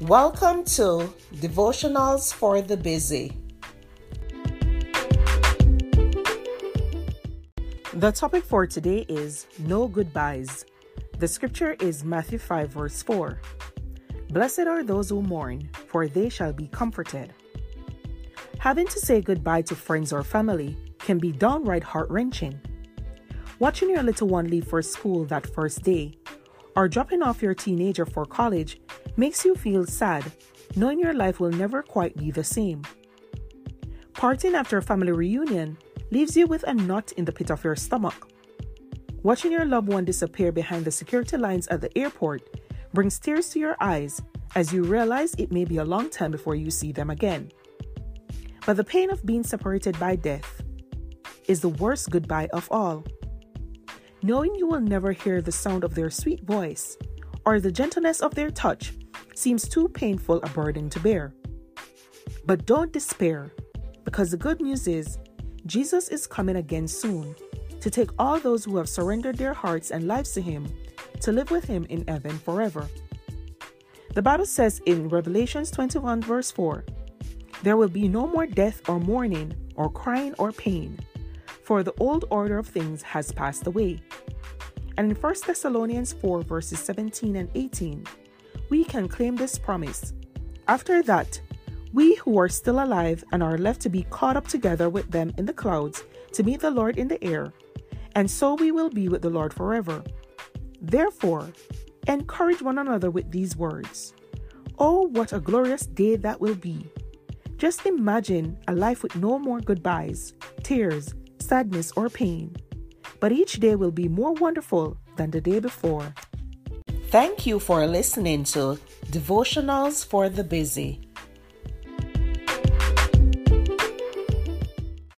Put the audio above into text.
Welcome to Devotionals for the Busy. The topic for today is No Goodbyes. The scripture is Matthew 5, verse 4. Blessed are those who mourn, for they shall be comforted. Having to say goodbye to friends or family can be downright heart wrenching. Watching your little one leave for school that first day, or dropping off your teenager for college makes you feel sad, knowing your life will never quite be the same. Parting after a family reunion leaves you with a knot in the pit of your stomach. Watching your loved one disappear behind the security lines at the airport brings tears to your eyes as you realize it may be a long time before you see them again. But the pain of being separated by death is the worst goodbye of all. Knowing you will never hear the sound of their sweet voice or the gentleness of their touch seems too painful a burden to bear. But don't despair, because the good news is Jesus is coming again soon to take all those who have surrendered their hearts and lives to Him to live with Him in heaven forever. The Bible says in Revelations 21, verse 4, There will be no more death or mourning or crying or pain, for the old order of things has passed away. And in 1 Thessalonians 4, verses 17 and 18, we can claim this promise. After that, we who are still alive and are left to be caught up together with them in the clouds to meet the Lord in the air, and so we will be with the Lord forever. Therefore, encourage one another with these words. Oh, what a glorious day that will be! Just imagine a life with no more goodbyes, tears, sadness, or pain. But each day will be more wonderful than the day before. Thank you for listening to Devotionals for the Busy.